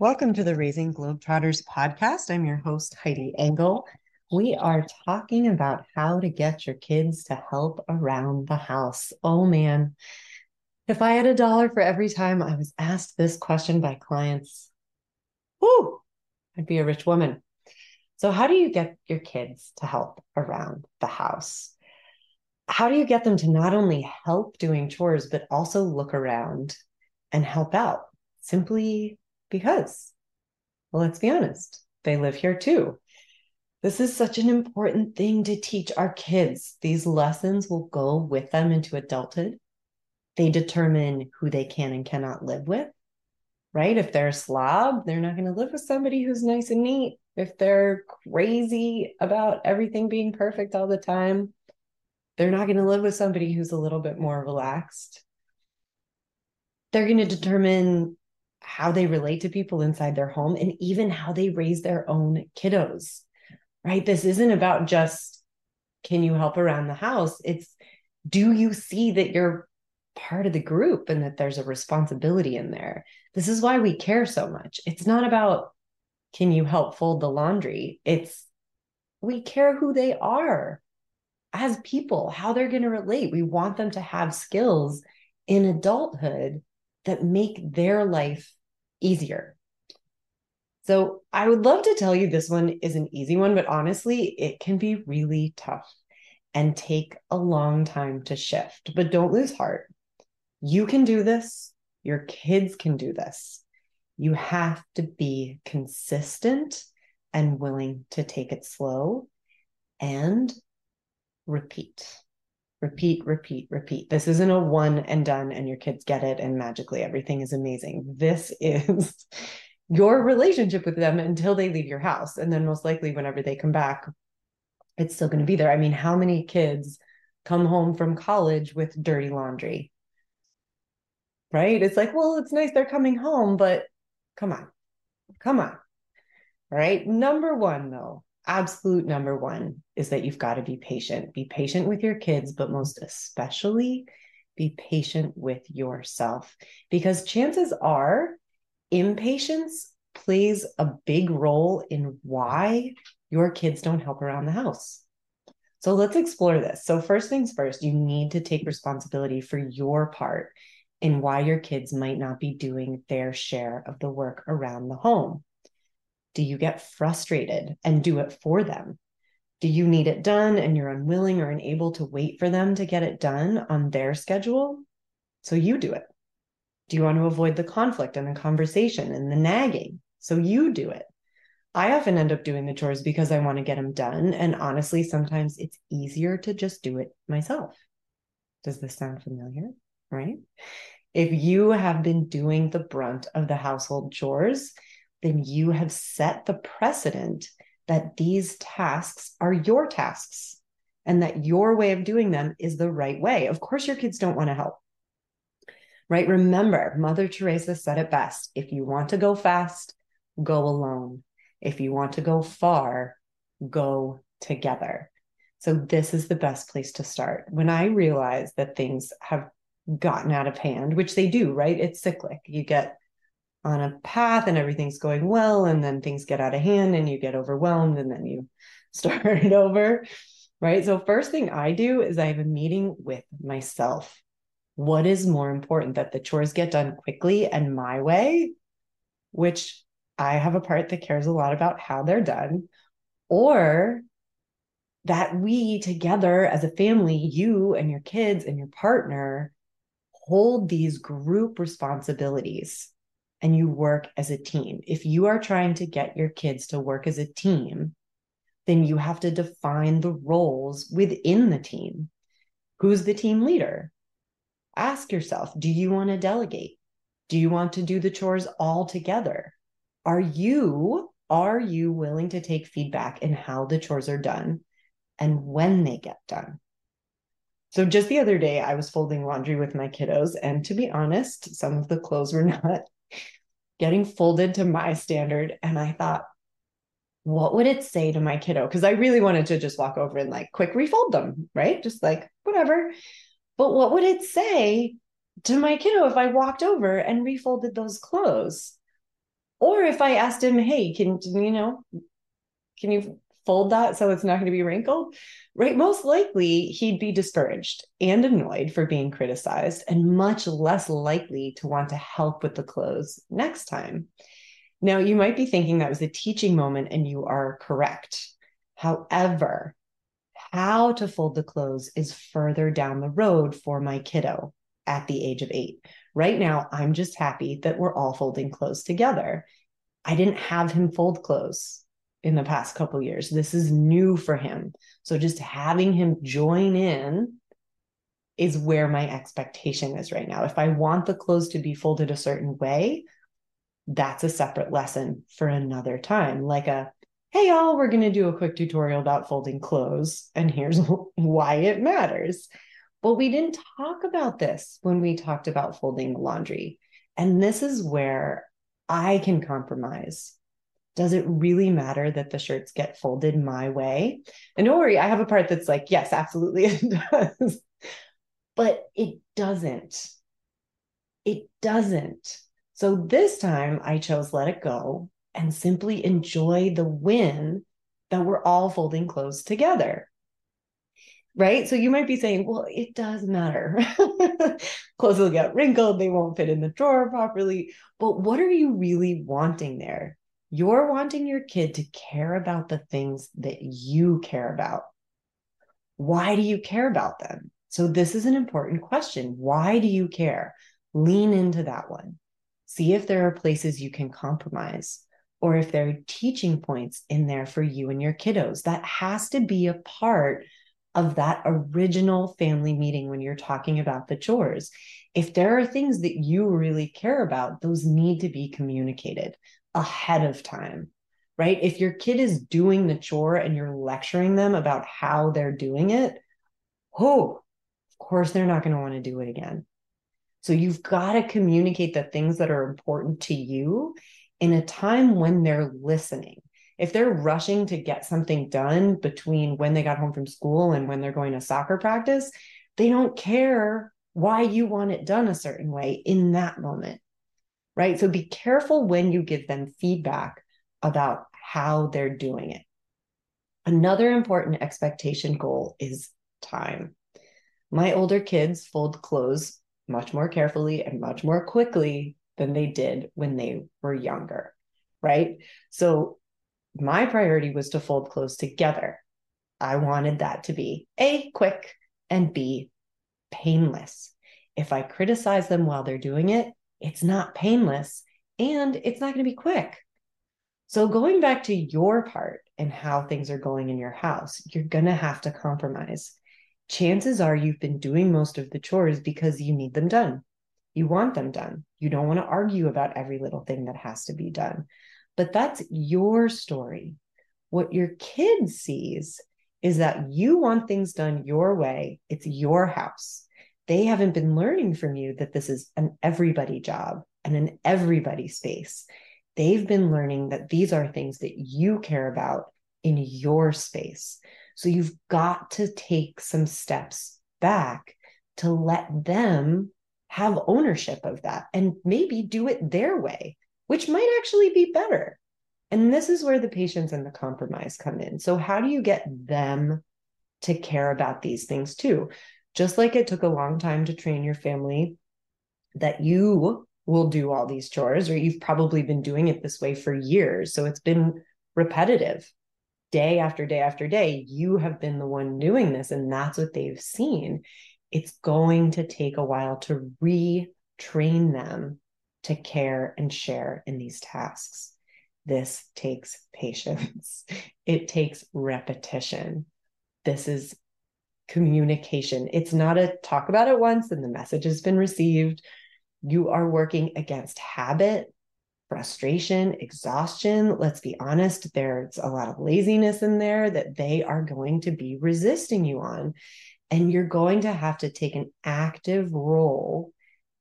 Welcome to the Raising Globetrotters podcast. I'm your host, Heidi Engel. We are talking about how to get your kids to help around the house. Oh man, if I had a dollar for every time I was asked this question by clients, whoo, I'd be a rich woman. So, how do you get your kids to help around the house? How do you get them to not only help doing chores, but also look around and help out? Simply because, well, let's be honest, they live here too. This is such an important thing to teach our kids. These lessons will go with them into adulthood. They determine who they can and cannot live with, right? If they're a slob, they're not going to live with somebody who's nice and neat. If they're crazy about everything being perfect all the time, they're not going to live with somebody who's a little bit more relaxed. They're going to determine how they relate to people inside their home and even how they raise their own kiddos, right? This isn't about just can you help around the house? It's do you see that you're part of the group and that there's a responsibility in there? This is why we care so much. It's not about can you help fold the laundry? It's we care who they are as people, how they're going to relate. We want them to have skills in adulthood that make their life easier. So I would love to tell you this one is an easy one, but honestly, it can be really tough and take a long time to shift. But don't lose heart. You can do this. Your kids can do this. You have to be consistent and willing to take it slow and repeat repeat, repeat, repeat. This isn't a one and done and your kids get it and magically everything is amazing. This is your relationship with them until they leave your house. And then most likely, whenever they come back, it's still going to be there. I mean, how many kids come home from college with dirty laundry? Right? It's like, well, it's nice they're coming home, but come on, come on. All right. Number one, though, absolute number one is that you've got to be patient. Be patient with your kids, but most especially be patient with yourself because chances are impatience plays a big role in why your kids don't help around the house. So let's explore this. So, first things first, you need to take responsibility for your part in why your kids might not be doing their share of the work around the home. Do you get frustrated and do it for them? Do you need it done and you're unwilling or unable to wait for them to get it done on their schedule? So you do it. Do you want to avoid the conflict and the conversation and the nagging? So you do it. I often end up doing the chores because I want to get them done. And honestly, sometimes it's easier to just do it myself. Does this sound familiar? Right? If you have been doing the brunt of the household chores, then you have set the precedent that these tasks are your tasks and that your way of doing them is the right way. Of course, your kids don't want to help, right? Remember, Mother Teresa said it best if you want to go fast, go alone. If you want to go far, go together. So, this is the best place to start. When I realize that things have gotten out of hand, which they do, right? It's cyclic. You get on a path and everything's going well and then things get out of hand and you get overwhelmed and then you start over right? So first thing i do is i have a meeting with myself. What is more important that the chores get done quickly and my way which i have a part that cares a lot about how they're done or that we together as a family you and your kids and your partner hold these group responsibilities and you work as a team. If you are trying to get your kids to work as a team, then you have to define the roles within the team. Who's the team leader? Ask yourself do you want to delegate? Do you want to do the chores all together? Are you are you willing to take feedback in how the chores are done and when they get done? So just the other day I was folding laundry with my kiddos and to be honest, some of the clothes were not getting folded to my standard. And I thought, what would it say to my kiddo? Because I really wanted to just walk over and like quick refold them, right? Just like whatever. But what would it say to my kiddo if I walked over and refolded those clothes? Or if I asked him, hey, can you know, can you fold that so it's not going to be wrinkled? Right. Most likely he'd be discouraged and annoyed for being criticized and much less likely to want to help with the clothes next time. Now, you might be thinking that was a teaching moment, and you are correct. However, how to fold the clothes is further down the road for my kiddo at the age of eight. Right now, I'm just happy that we're all folding clothes together. I didn't have him fold clothes in the past couple years. This is new for him. So just having him join in is where my expectation is right now. If I want the clothes to be folded a certain way, that's a separate lesson for another time. Like a hey, y'all, we're going to do a quick tutorial about folding clothes, and here's why it matters. But we didn't talk about this when we talked about folding the laundry. And this is where I can compromise. Does it really matter that the shirts get folded my way? And don't worry, I have a part that's like, yes, absolutely it does. But it doesn't. It doesn't. So this time I chose let it go and simply enjoy the win that we're all folding clothes together. Right. So you might be saying, well, it does matter. clothes will get wrinkled, they won't fit in the drawer properly. But what are you really wanting there? You're wanting your kid to care about the things that you care about. Why do you care about them? So, this is an important question. Why do you care? Lean into that one. See if there are places you can compromise or if there are teaching points in there for you and your kiddos. That has to be a part of that original family meeting when you're talking about the chores. If there are things that you really care about, those need to be communicated ahead of time, right? If your kid is doing the chore and you're lecturing them about how they're doing it, oh, of course they're not going to want to do it again. So you've got to communicate the things that are important to you in a time when they're listening. If they're rushing to get something done between when they got home from school and when they're going to soccer practice, they don't care why you want it done a certain way in that moment. Right. So be careful when you give them feedback about how they're doing it. Another important expectation goal is time. My older kids fold clothes much more carefully and much more quickly than they did when they were younger, right? So my priority was to fold clothes together. I wanted that to be A, quick, and B, painless. If I criticize them while they're doing it, it's not painless and it's not going to be quick. So, going back to your part and how things are going in your house, you're going to have to compromise. Chances are you've been doing most of the chores because you need them done. You want them done. You don't want to argue about every little thing that has to be done. But that's your story. What your kid sees is that you want things done your way, it's your house. They haven't been learning from you that this is an everybody job and an everybody space. They've been learning that these are things that you care about in your space. So you've got to take some steps back to let them have ownership of that and maybe do it their way, which might actually be better. And this is where the patience and the compromise come in. So, how do you get them to care about these things too? Just like it took a long time to train your family that you will do all these chores, or you've probably been doing it this way for years. So, it's been repetitive day after day after day. You have been the one doing this, and that's what they've seen it's going to take a while to retrain them to care and share in these tasks. This takes patience, it takes repetition. This is communication. It's not a talk about it once and the message has been received. You are working against habit, frustration, exhaustion. Let's be honest, there's a lot of laziness in there that they are going to be resisting you on. And you're going to have to take an active role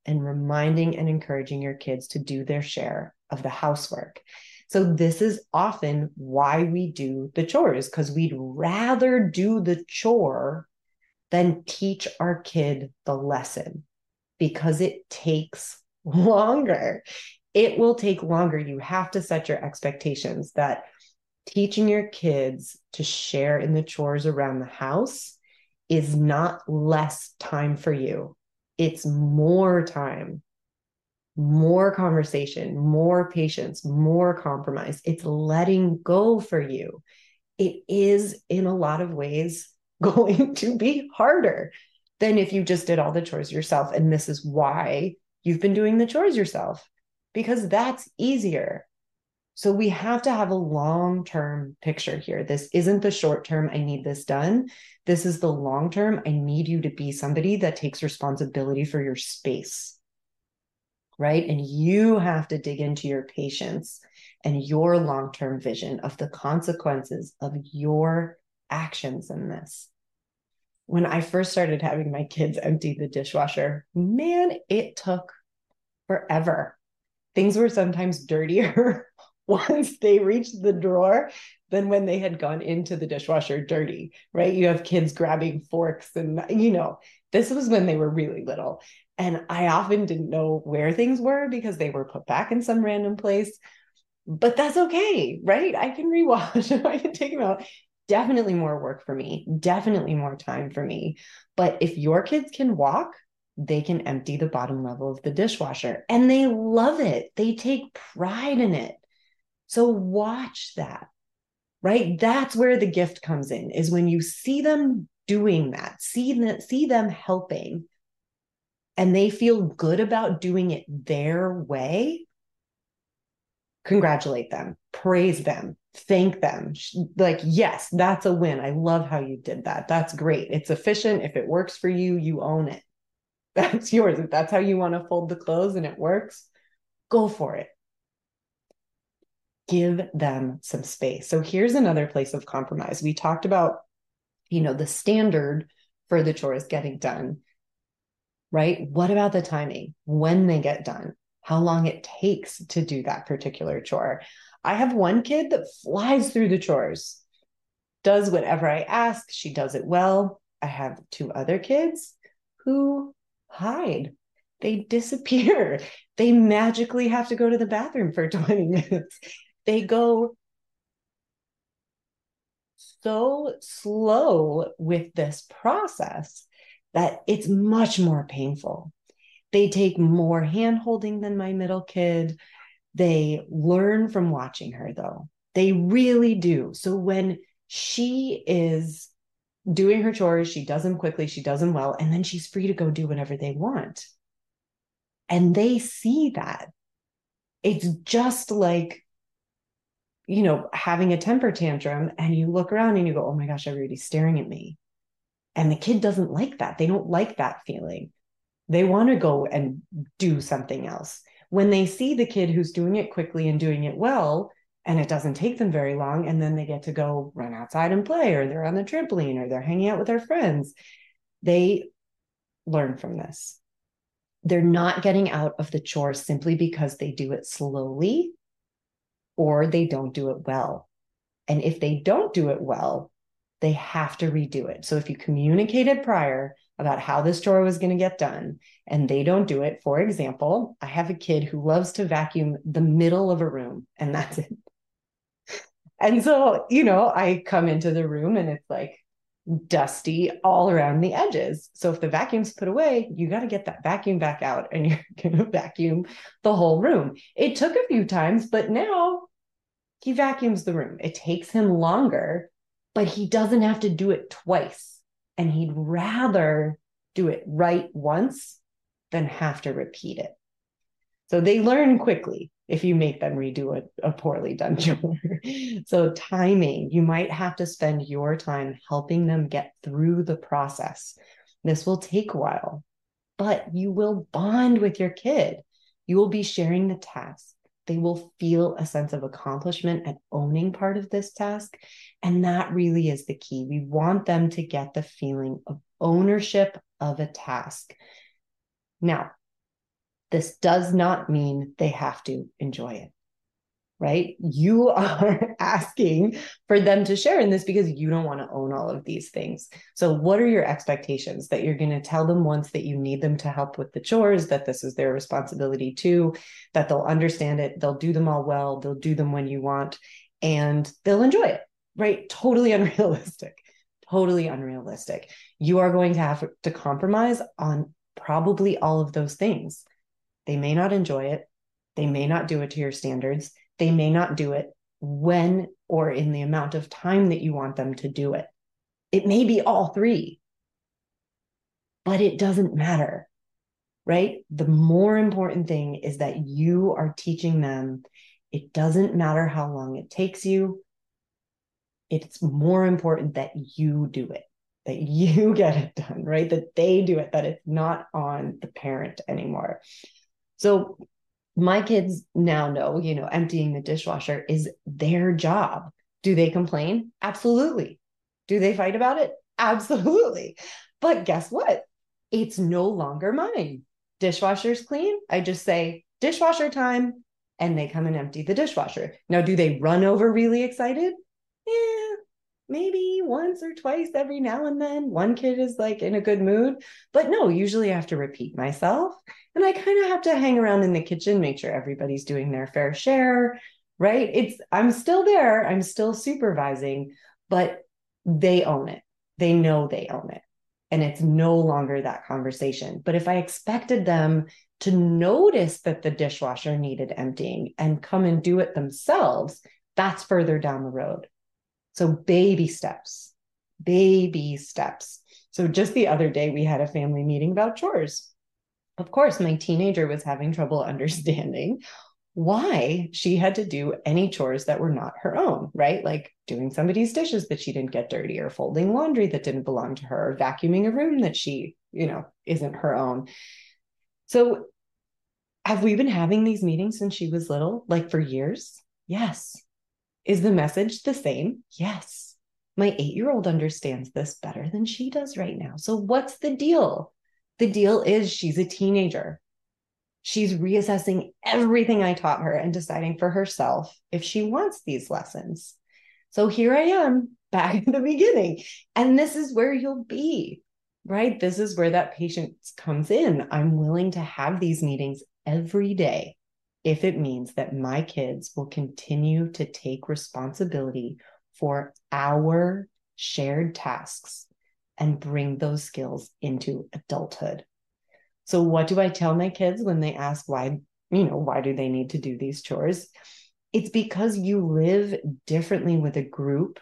in reminding and encouraging your kids to do their share of the housework. So, this is often why we do the chores, because we'd rather do the chore than teach our kid the lesson because it takes longer. it will take longer. You have to set your expectations that teaching your kids to share in the chores around the house is not less time for you, it's more time more conversation, more patience, more compromise. It's letting go for you. It is, in a lot of ways, going to be harder than if you just did all the chores yourself. And this is why you've been doing the chores yourself, because that's easier. So we have to have a long term picture here. This isn't the short term, I need this done. This is the long term. I need you to be somebody that takes responsibility for your space right? And you have to dig into your patience and your long term vision of the consequences of your actions in this. When I first started having my kids empty the dishwasher, man, it took forever. Things were sometimes dirtier once they reached the drawer than when they had gone into the dishwasher dirty, right? You have kids grabbing forks and, you know, this was when they were really little. And I often didn't know where things were because they were put back in some random place. But that's okay, right? I can rewash, I can take them out. Definitely more work for me, definitely more time for me. But if your kids can walk, they can empty the bottom level of the dishwasher and they love it. They take pride in it. So watch that, right? That's where the gift comes in is when you see them doing that, see, see them helping and they feel good about doing it their way, congratulate them, praise them, thank them. Like, yes, that's a win. I love how you did that. That's great. It's efficient. If it works for you, you own it. That's yours. If that's how you want to fold the clothes and it works, go for it. Give them some space. So here's another place of compromise. We talked about, you know, the standard for the chores getting done right? What about the timing? When they get done? How long it takes to do that particular chore? I have one kid that flies through the chores, does whatever I ask. She does it well. I have two other kids who hide. They disappear. They magically have to go to the bathroom for 20 minutes. They go so slow with this process that it's much more painful. They take more hand holding than my middle kid. They learn from watching her, though. They really do. So when she is doing her chores, she does them quickly, she does them well, and then she's free to go do whatever they want. And they see that. It's just like, you know, having a temper tantrum, and you look around and you go, oh my gosh, everybody's staring at me. And the kid doesn't like that. They don't like that feeling. They want to go and do something else. When they see the kid who's doing it quickly and doing it well, and it doesn't take them very long, and then they get to go run outside and play, or they're on the trampoline, or they're hanging out with their friends, they learn from this. They're not getting out of the chore simply because they do it slowly or they don't do it well. And if they don't do it well, they have to redo it. So if you communicated prior about how this chore was going to get done and they don't do it, for example, I have a kid who loves to vacuum the middle of a room and that's it. And so, you know, I come into the room and it's like dusty all around the edges. So if the vacuum's put away, you got to get that vacuum back out and you're going to vacuum the whole room. It took a few times, but now he vacuums the room. It takes him longer but he doesn't have to do it twice. And he'd rather do it right once than have to repeat it. So they learn quickly if you make them redo a, a poorly done chore. so timing, you might have to spend your time helping them get through the process. This will take a while, but you will bond with your kid. You will be sharing the task they will feel a sense of accomplishment at owning part of this task. And that really is the key. We want them to get the feeling of ownership of a task. Now, this does not mean they have to enjoy it. Right? You are asking for them to share in this because you don't want to own all of these things. So, what are your expectations that you're going to tell them once that you need them to help with the chores, that this is their responsibility too, that they'll understand it, they'll do them all well, they'll do them when you want, and they'll enjoy it, right? Totally unrealistic. Totally unrealistic. You are going to have to compromise on probably all of those things. They may not enjoy it. They may not do it to your standards they may not do it when or in the amount of time that you want them to do it. It may be all three, but it doesn't matter, right? The more important thing is that you are teaching them it doesn't matter how long it takes you. It's more important that you do it, that you get it done, right? That they do it, that it's not on the parent anymore. So my kids now know, you know, emptying the dishwasher is their job. Do they complain? Absolutely. Do they fight about it? Absolutely. But guess what? It's no longer mine. Dishwasher's clean. I just say, dishwasher time, and they come and empty the dishwasher. Now, do they run over really excited? Yeah, maybe once or twice every now and then. One kid is like in a good mood, but no, usually I have to repeat myself. And I kind of have to hang around in the kitchen, make sure everybody's doing their fair share, right? It's, I'm still there, I'm still supervising, but they own it. They know they own it. And it's no longer that conversation. But if I expected them to notice that the dishwasher needed emptying and come and do it themselves, that's further down the road. So, baby steps, baby steps. So, just the other day, we had a family meeting about chores. Of course, my teenager was having trouble understanding why she had to do any chores that were not her own, right? Like doing somebody's dishes that she didn't get dirty, or folding laundry that didn't belong to her, or vacuuming a room that she, you know, isn't her own. So, have we been having these meetings since she was little, like for years? Yes. Is the message the same? Yes. My eight year old understands this better than she does right now. So, what's the deal? The deal is she's a teenager. She's reassessing everything I taught her and deciding for herself if she wants these lessons. So, here I am back at the beginning. And this is where you'll be, right? This is where that patience comes in. I'm willing to have these meetings every day if it means that my kids will continue to take responsibility for our shared tasks and bring those skills into adulthood. So, what do I tell my kids when they ask why, you know, why do they need to do these chores? It's because you live differently with a group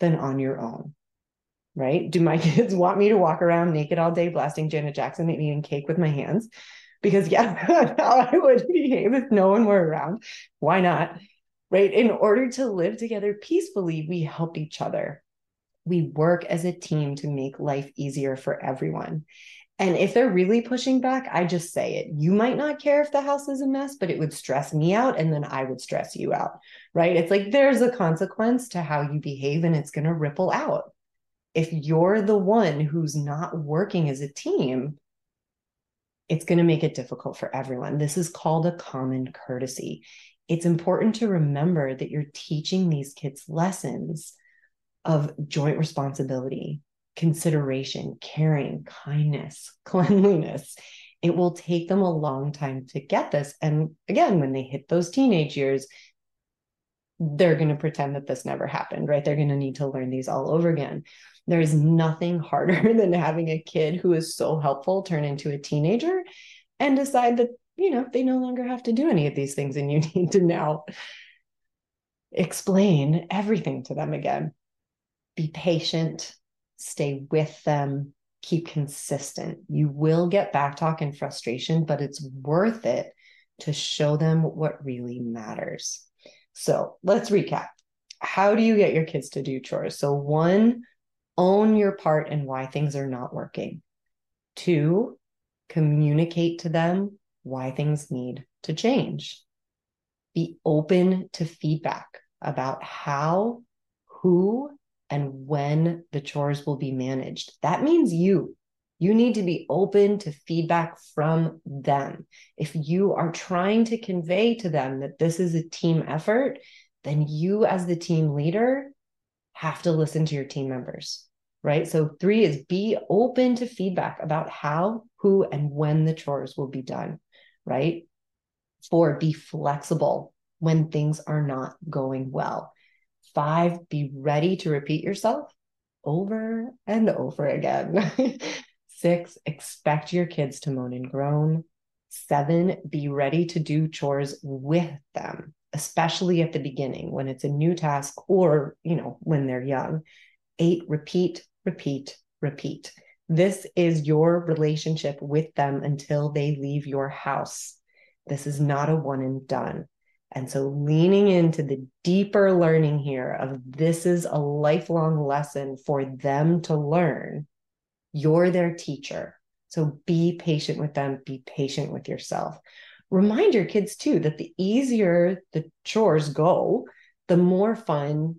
than on your own, right? Do my kids want me to walk around naked all day blasting Janet Jackson and eating cake with my hands? because yeah, how I would behave if no one were around. Why not? Right. In order to live together peacefully, we help each other. We work as a team to make life easier for everyone. And if they're really pushing back, I just say it. You might not care if the house is a mess, but it would stress me out and then I would stress you out. Right. It's like there's a consequence to how you behave and it's going to ripple out. If you're the one who's not working as a team, it's going to make it difficult for everyone. This is called a common courtesy. It's important to remember that you're teaching these kids lessons of joint responsibility, consideration, caring, kindness, cleanliness. It will take them a long time to get this. And again, when they hit those teenage years, they're going to pretend that this never happened, right? They're going to need to learn these all over again. There's nothing harder than having a kid who is so helpful turn into a teenager and decide that, you know, they no longer have to do any of these things and you need to now explain everything to them again. Be patient, stay with them, keep consistent. You will get backtalk and frustration, but it's worth it to show them what really matters. So let's recap. How do you get your kids to do chores? So, one, own your part and why things are not working. Two, communicate to them why things need to change. Be open to feedback about how, who, and when the chores will be managed. That means you. You need to be open to feedback from them. If you are trying to convey to them that this is a team effort, then you, as the team leader, have to listen to your team members, right? So, three is be open to feedback about how, who, and when the chores will be done, right? Four, be flexible when things are not going well. Five, be ready to repeat yourself over and over again. Six, expect your kids to moan and groan. Seven, be ready to do chores with them, especially at the beginning when it's a new task or, you know, when they're young. Eight, repeat, repeat, repeat. This is your relationship with them until they leave your house. This is not a one and done. And so leaning into the deeper learning here of this is a lifelong lesson for them to learn. You're their teacher. So be patient with them, be patient with yourself. Remind your kids too that the easier the chores go, the more fun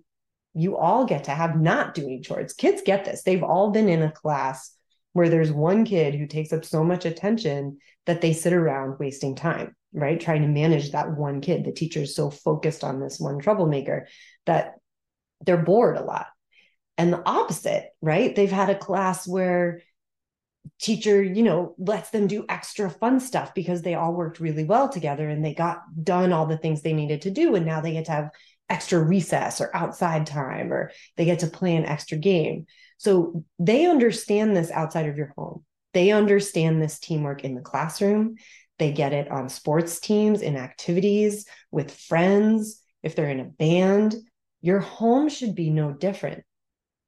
you all get to have not doing chores. Kids get this. They've all been in a class where there's one kid who takes up so much attention that they sit around wasting time right? Trying to manage that one kid. The teacher is so focused on this one troublemaker that they're bored a lot. And the opposite, right? They've had a class where teacher, you know, lets them do extra fun stuff because they all worked really well together and they got done all the things they needed to do. And now they get to have extra recess or outside time or they get to play an extra game. So they understand this outside of your home. They understand this teamwork in the classroom. They get it on sports teams, in activities, with friends, if they're in a band. Your home should be no different.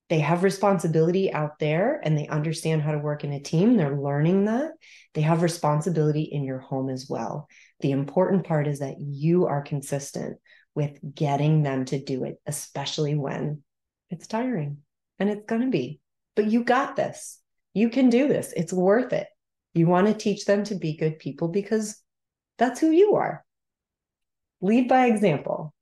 They have responsibility out there and they understand how to work in a team. They're learning that. They have responsibility in your home as well. The important part is that you are consistent with getting them to do it, especially when it's tiring and it's going to be. But you got this. You can do this. It's worth it. You want to teach them to be good people because that's who you are. Lead by example.